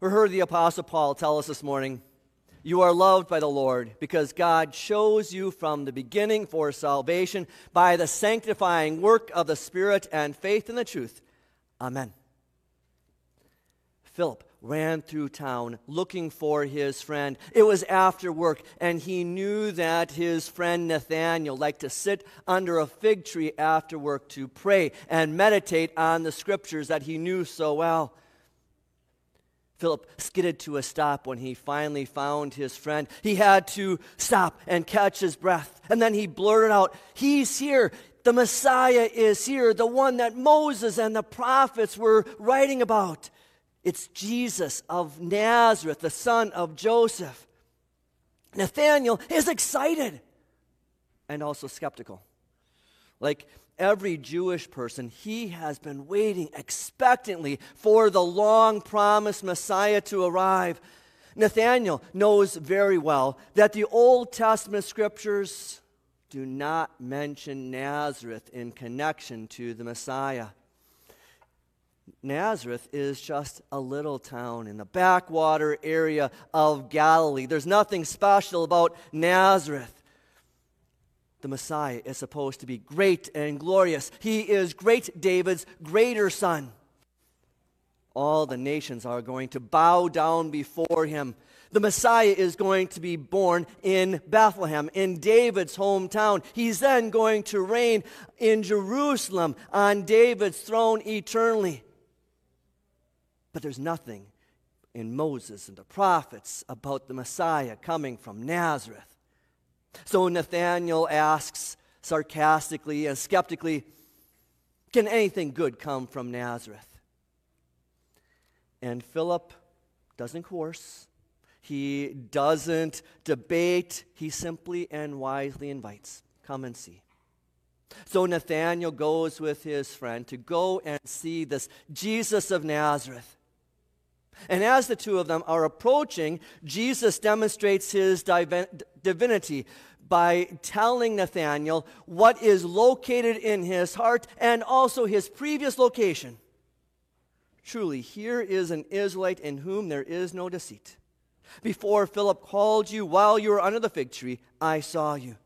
We heard the Apostle Paul tell us this morning you are loved by the Lord because God chose you from the beginning for salvation by the sanctifying work of the Spirit and faith in the truth. Amen. Philip ran through town looking for his friend. It was after work, and he knew that his friend Nathanael liked to sit under a fig tree after work to pray and meditate on the scriptures that he knew so well. Philip skidded to a stop when he finally found his friend. He had to stop and catch his breath. And then he blurted out, He's here. The Messiah is here, the one that Moses and the prophets were writing about. It's Jesus of Nazareth, the son of Joseph. Nathanael is excited and also skeptical. Like every Jewish person, he has been waiting expectantly for the long promised Messiah to arrive. Nathanael knows very well that the Old Testament scriptures do not mention Nazareth in connection to the Messiah. Nazareth is just a little town in the backwater area of Galilee. There's nothing special about Nazareth the Messiah is supposed to be great and glorious. He is great David's greater son. All the nations are going to bow down before him. The Messiah is going to be born in Bethlehem, in David's hometown. He's then going to reign in Jerusalem on David's throne eternally. But there's nothing in Moses and the prophets about the Messiah coming from Nazareth. So Nathanael asks sarcastically and skeptically, Can anything good come from Nazareth? And Philip doesn't coerce, he doesn't debate, he simply and wisely invites, Come and see. So Nathanael goes with his friend to go and see this Jesus of Nazareth. And as the two of them are approaching, Jesus demonstrates his divinity by telling Nathanael what is located in his heart and also his previous location. Truly, here is an Israelite in whom there is no deceit. Before Philip called you while you were under the fig tree, I saw you.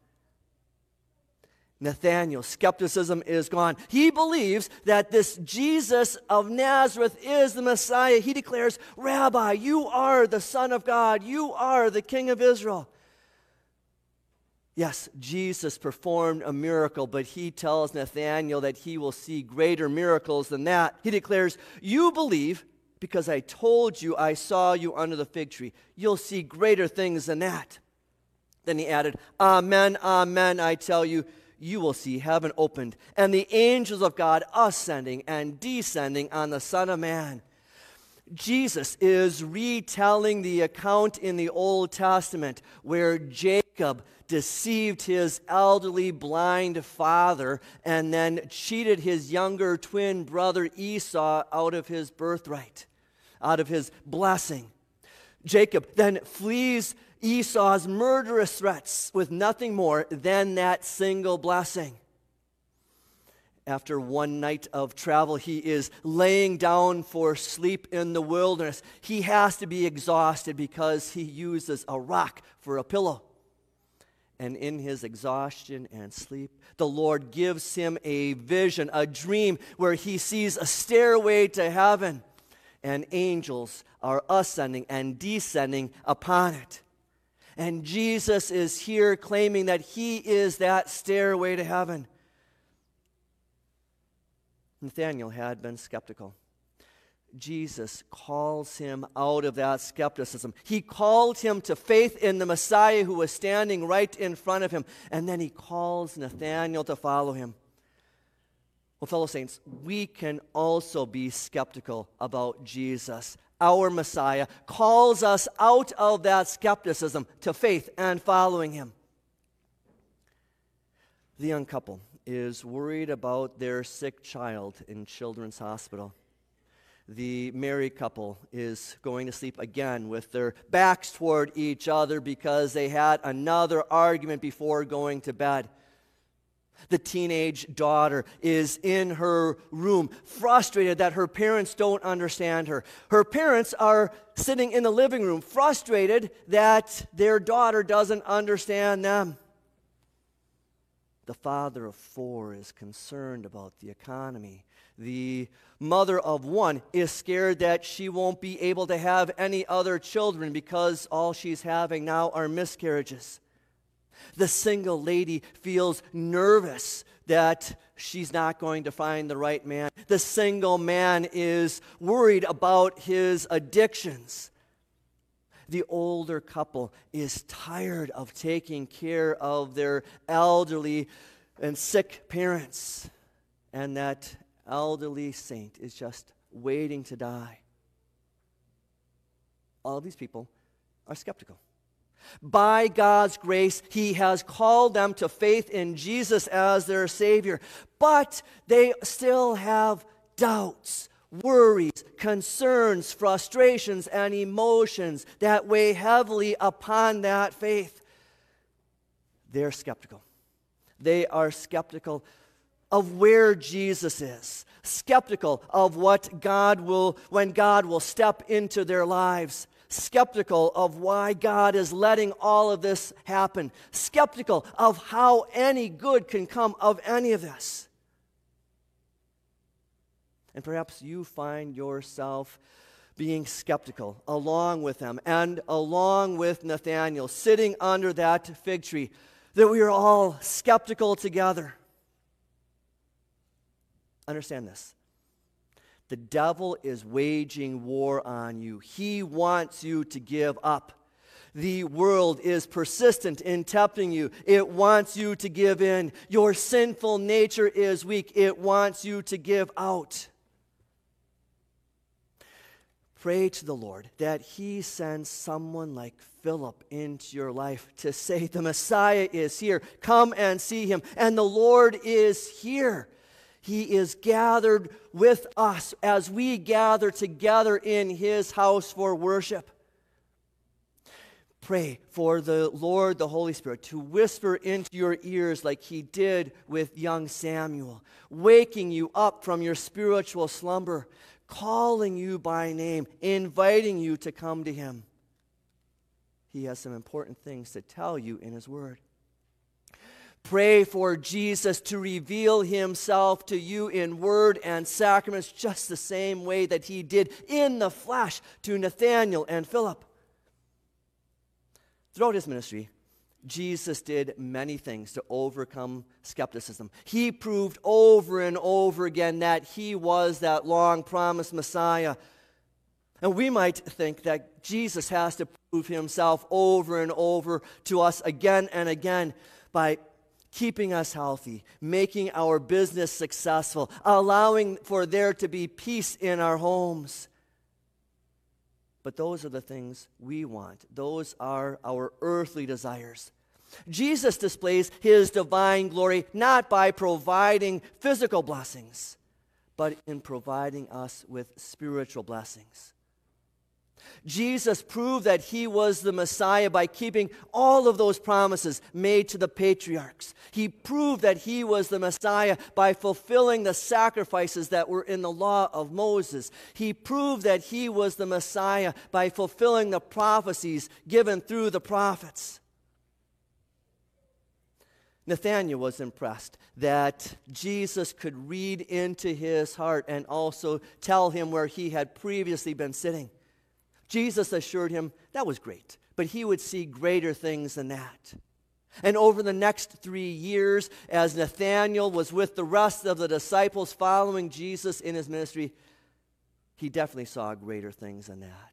Nathanael's skepticism is gone. He believes that this Jesus of Nazareth is the Messiah. He declares, Rabbi, you are the Son of God. You are the King of Israel. Yes, Jesus performed a miracle, but he tells Nathanael that he will see greater miracles than that. He declares, You believe because I told you I saw you under the fig tree. You'll see greater things than that. Then he added, Amen, amen, I tell you you will see heaven opened and the angels of God ascending and descending on the Son of Man. Jesus is retelling the account in the Old Testament where Jacob deceived his elderly blind father and then cheated his younger twin brother Esau out of his birthright, out of his blessing. Jacob then flees Esau's murderous threats with nothing more than that single blessing. After one night of travel, he is laying down for sleep in the wilderness. He has to be exhausted because he uses a rock for a pillow. And in his exhaustion and sleep, the Lord gives him a vision, a dream, where he sees a stairway to heaven, and angels are ascending and descending upon it. And Jesus is here claiming that he is that stairway to heaven. Nathanael had been skeptical. Jesus calls him out of that skepticism. He called him to faith in the Messiah who was standing right in front of him. And then he calls Nathanael to follow him. Well, fellow saints, we can also be skeptical about Jesus our Messiah, calls us out of that skepticism to faith and following him. The young couple is worried about their sick child in Children's Hospital. The married couple is going to sleep again with their backs toward each other because they had another argument before going to bed. The teenage daughter is in her room, frustrated that her parents don't understand her. Her parents are sitting in the living room, frustrated that their daughter doesn't understand them. The father of four is concerned about the economy. The mother of one is scared that she won't be able to have any other children because all she's having now are miscarriages. The single lady feels nervous that she's not going to find the right man. The single man is worried about his addictions. The older couple is tired of taking care of their elderly and sick parents. And that elderly saint is just waiting to die. All of these people are skeptical. By God's grace, He has called them to faith in Jesus as their Savior, but they still have doubts, worries, concerns, frustrations, and emotions that weigh heavily upon that faith. They're skeptical. They are skeptical of where Jesus is, skeptical of what God will, when God will step into their lives skeptical of why God is letting all of this happen, skeptical of how any good can come of any of this. And perhaps you find yourself being skeptical along with them and along with Nathanael, sitting under that fig tree, that we are all skeptical together. Understand this. The devil is waging war on you. He wants you to give up. The world is persistent in tempting you. It wants you to give in. Your sinful nature is weak. It wants you to give out. Pray to the Lord that He sends someone like Philip into your life to say, The Messiah is here. Come and see Him. And the Lord is here. He is gathered with us as we gather together in His house for worship. Pray for the Lord, the Holy Spirit, to whisper into your ears like He did with young Samuel, waking you up from your spiritual slumber, calling you by name, inviting you to come to Him. He has some important things to tell you in His Word. Pray for Jesus to reveal himself to you in word and sacraments just the same way that he did in the flesh to Nathanael and Philip. Throughout his ministry, Jesus did many things to overcome skepticism. He proved over and over again that he was that long promised Messiah. And we might think that Jesus has to prove himself over and over to us again and again by keeping us healthy, making our business successful, allowing for there to be peace in our homes. But those are the things we want. Those are our earthly desires. Jesus displays his divine glory not by providing physical blessings, but in providing us with spiritual blessings. Jesus proved that he was the Messiah by keeping all of those promises made to the patriarchs. He proved that he was the Messiah by fulfilling the sacrifices that were in the law of Moses. He proved that he was the Messiah by fulfilling the prophecies given through the prophets. Nathanael was impressed that Jesus could read into his heart and also tell him where he had previously been sitting. Jesus assured him that was great, but he would see greater things than that. And over the next three years, as Nathanael was with the rest of the disciples following Jesus in his ministry, he definitely saw greater things than that.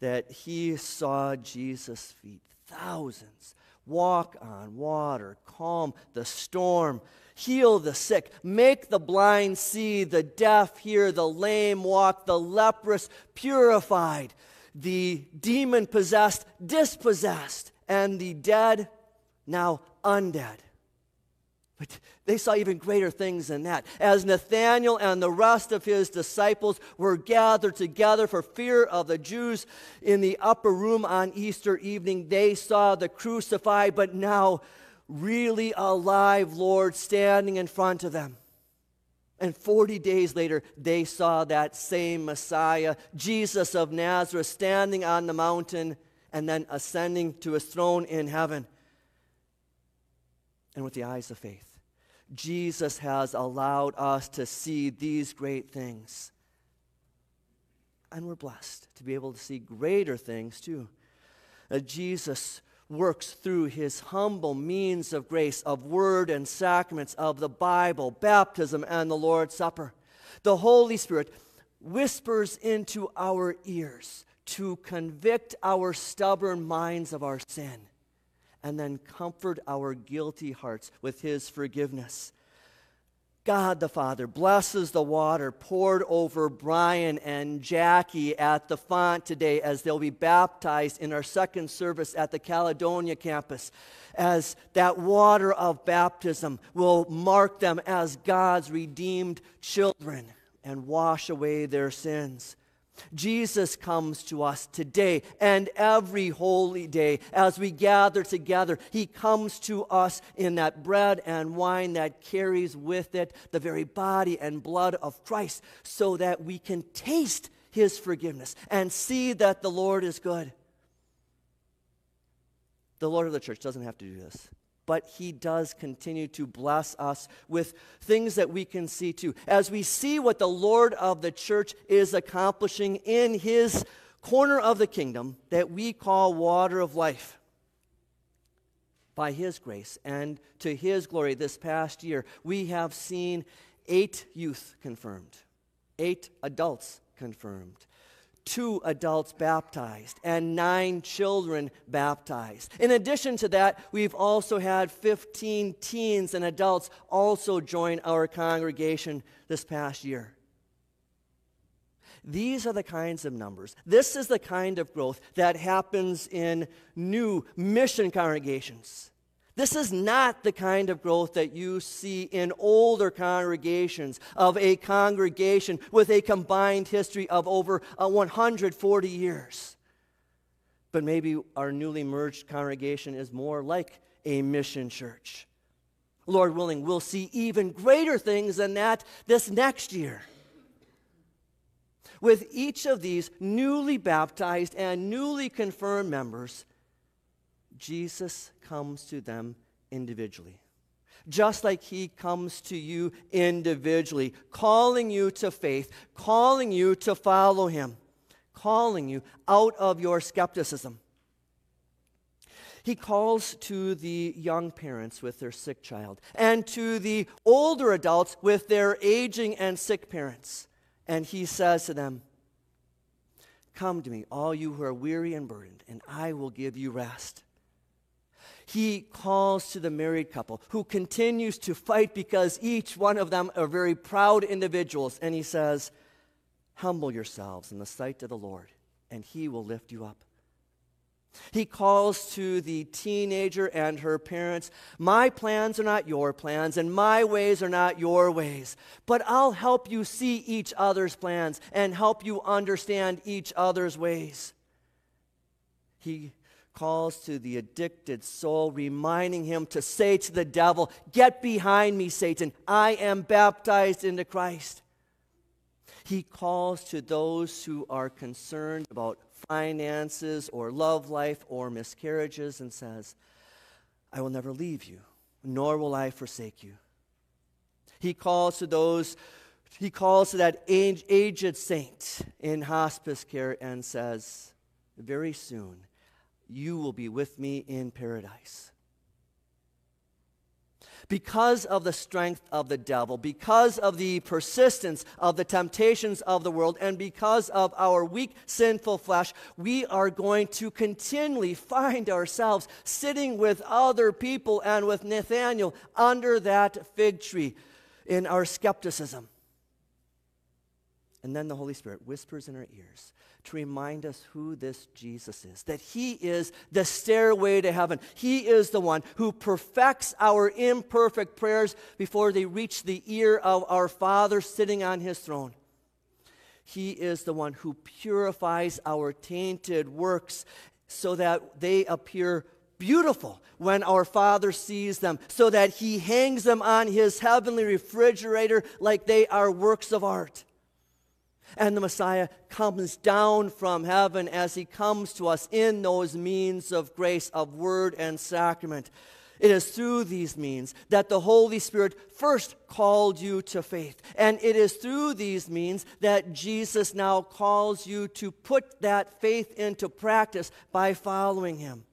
That he saw Jesus' feet, thousands, walk on water, calm the storm, heal the sick, make the blind see, the deaf hear, the lame walk, the leprous purified, the demon possessed dispossessed, and the dead now undead. But they saw even greater things than that. As Nathanael and the rest of his disciples were gathered together for fear of the Jews in the upper room on Easter evening, they saw the crucified, but now really alive Lord standing in front of them. And 40 days later, they saw that same Messiah, Jesus of Nazareth, standing on the mountain and then ascending to his throne in heaven. And with the eyes of faith, Jesus has allowed us to see these great things. And we're blessed to be able to see greater things too. Uh, Jesus works through his humble means of grace, of word and sacraments, of the Bible, baptism, and the Lord's Supper. The Holy Spirit whispers into our ears to convict our stubborn minds of our sin and then comfort our guilty hearts with his forgiveness. God the Father blesses the water poured over Brian and Jackie at the font today as they'll be baptized in our second service at the Caledonia campus. As that water of baptism will mark them as God's redeemed children and wash away their sins. Jesus comes to us today and every holy day as we gather together. He comes to us in that bread and wine that carries with it the very body and blood of Christ so that we can taste his forgiveness and see that the Lord is good. The Lord of the church doesn't have to do this but He does continue to bless us with things that we can see too. As we see what the Lord of the church is accomplishing in His corner of the kingdom that we call water of life. By His grace and to His glory, this past year, we have seen eight youth confirmed, eight adults confirmed, two adults baptized and nine children baptized. In addition to that, we've also had 15 teens and adults also join our congregation this past year. These are the kinds of numbers. This is the kind of growth that happens in new mission congregations. This is not the kind of growth that you see in older congregations of a congregation with a combined history of over uh, 140 years. But maybe our newly merged congregation is more like a mission church. Lord willing, we'll see even greater things than that this next year. With each of these newly baptized and newly confirmed members, Jesus comes to them individually. Just like he comes to you individually, calling you to faith, calling you to follow him, calling you out of your skepticism. He calls to the young parents with their sick child and to the older adults with their aging and sick parents. And he says to them, Come to me, all you who are weary and burdened, and I will give you rest he calls to the married couple who continues to fight because each one of them are very proud individuals. And he says, Humble yourselves in the sight of the Lord, and he will lift you up. He calls to the teenager and her parents, My plans are not your plans, and my ways are not your ways. But I'll help you see each other's plans and help you understand each other's ways. He calls to the addicted soul, reminding him to say to the devil, Get behind me, Satan. I am baptized into Christ. He calls to those who are concerned about finances or love life or miscarriages and says, I will never leave you, nor will I forsake you. He calls to those, he calls to that aged saint in hospice care and says, Very soon you will be with me in paradise. Because of the strength of the devil, because of the persistence of the temptations of the world, and because of our weak, sinful flesh, we are going to continually find ourselves sitting with other people and with Nathanael under that fig tree in our skepticism. And then the Holy Spirit whispers in our ears to remind us who this Jesus is that he is the stairway to heaven. He is the one who perfects our imperfect prayers before they reach the ear of our Father sitting on his throne. He is the one who purifies our tainted works so that they appear beautiful when our Father sees them, so that He hangs them on His heavenly refrigerator like they are works of art. And the Messiah comes down from heaven as He comes to us in those means of grace, of word and sacrament. It is through these means that the Holy Spirit first called you to faith. And it is through these means that Jesus now calls you to put that faith into practice by following Him.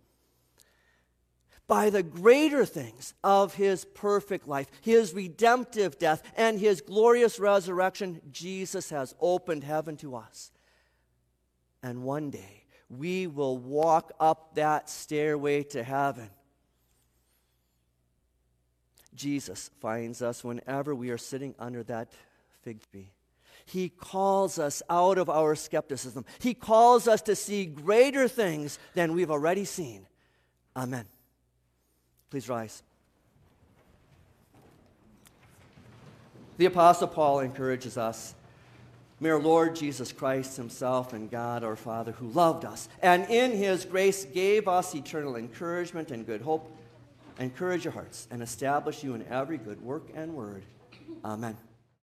By the greater things of His perfect life, His redemptive death, and His glorious resurrection, Jesus has opened heaven to us. And one day, we will walk up that stairway to heaven Jesus finds us whenever we are sitting under that fig tree. He calls us out of our skepticism. He calls us to see greater things than we've already seen. Amen. Please rise. The Apostle Paul encourages us. May our Lord Jesus Christ Himself and God our Father, who loved us and in His grace gave us eternal encouragement and good hope encourage your hearts, and establish you in every good work and word. Amen.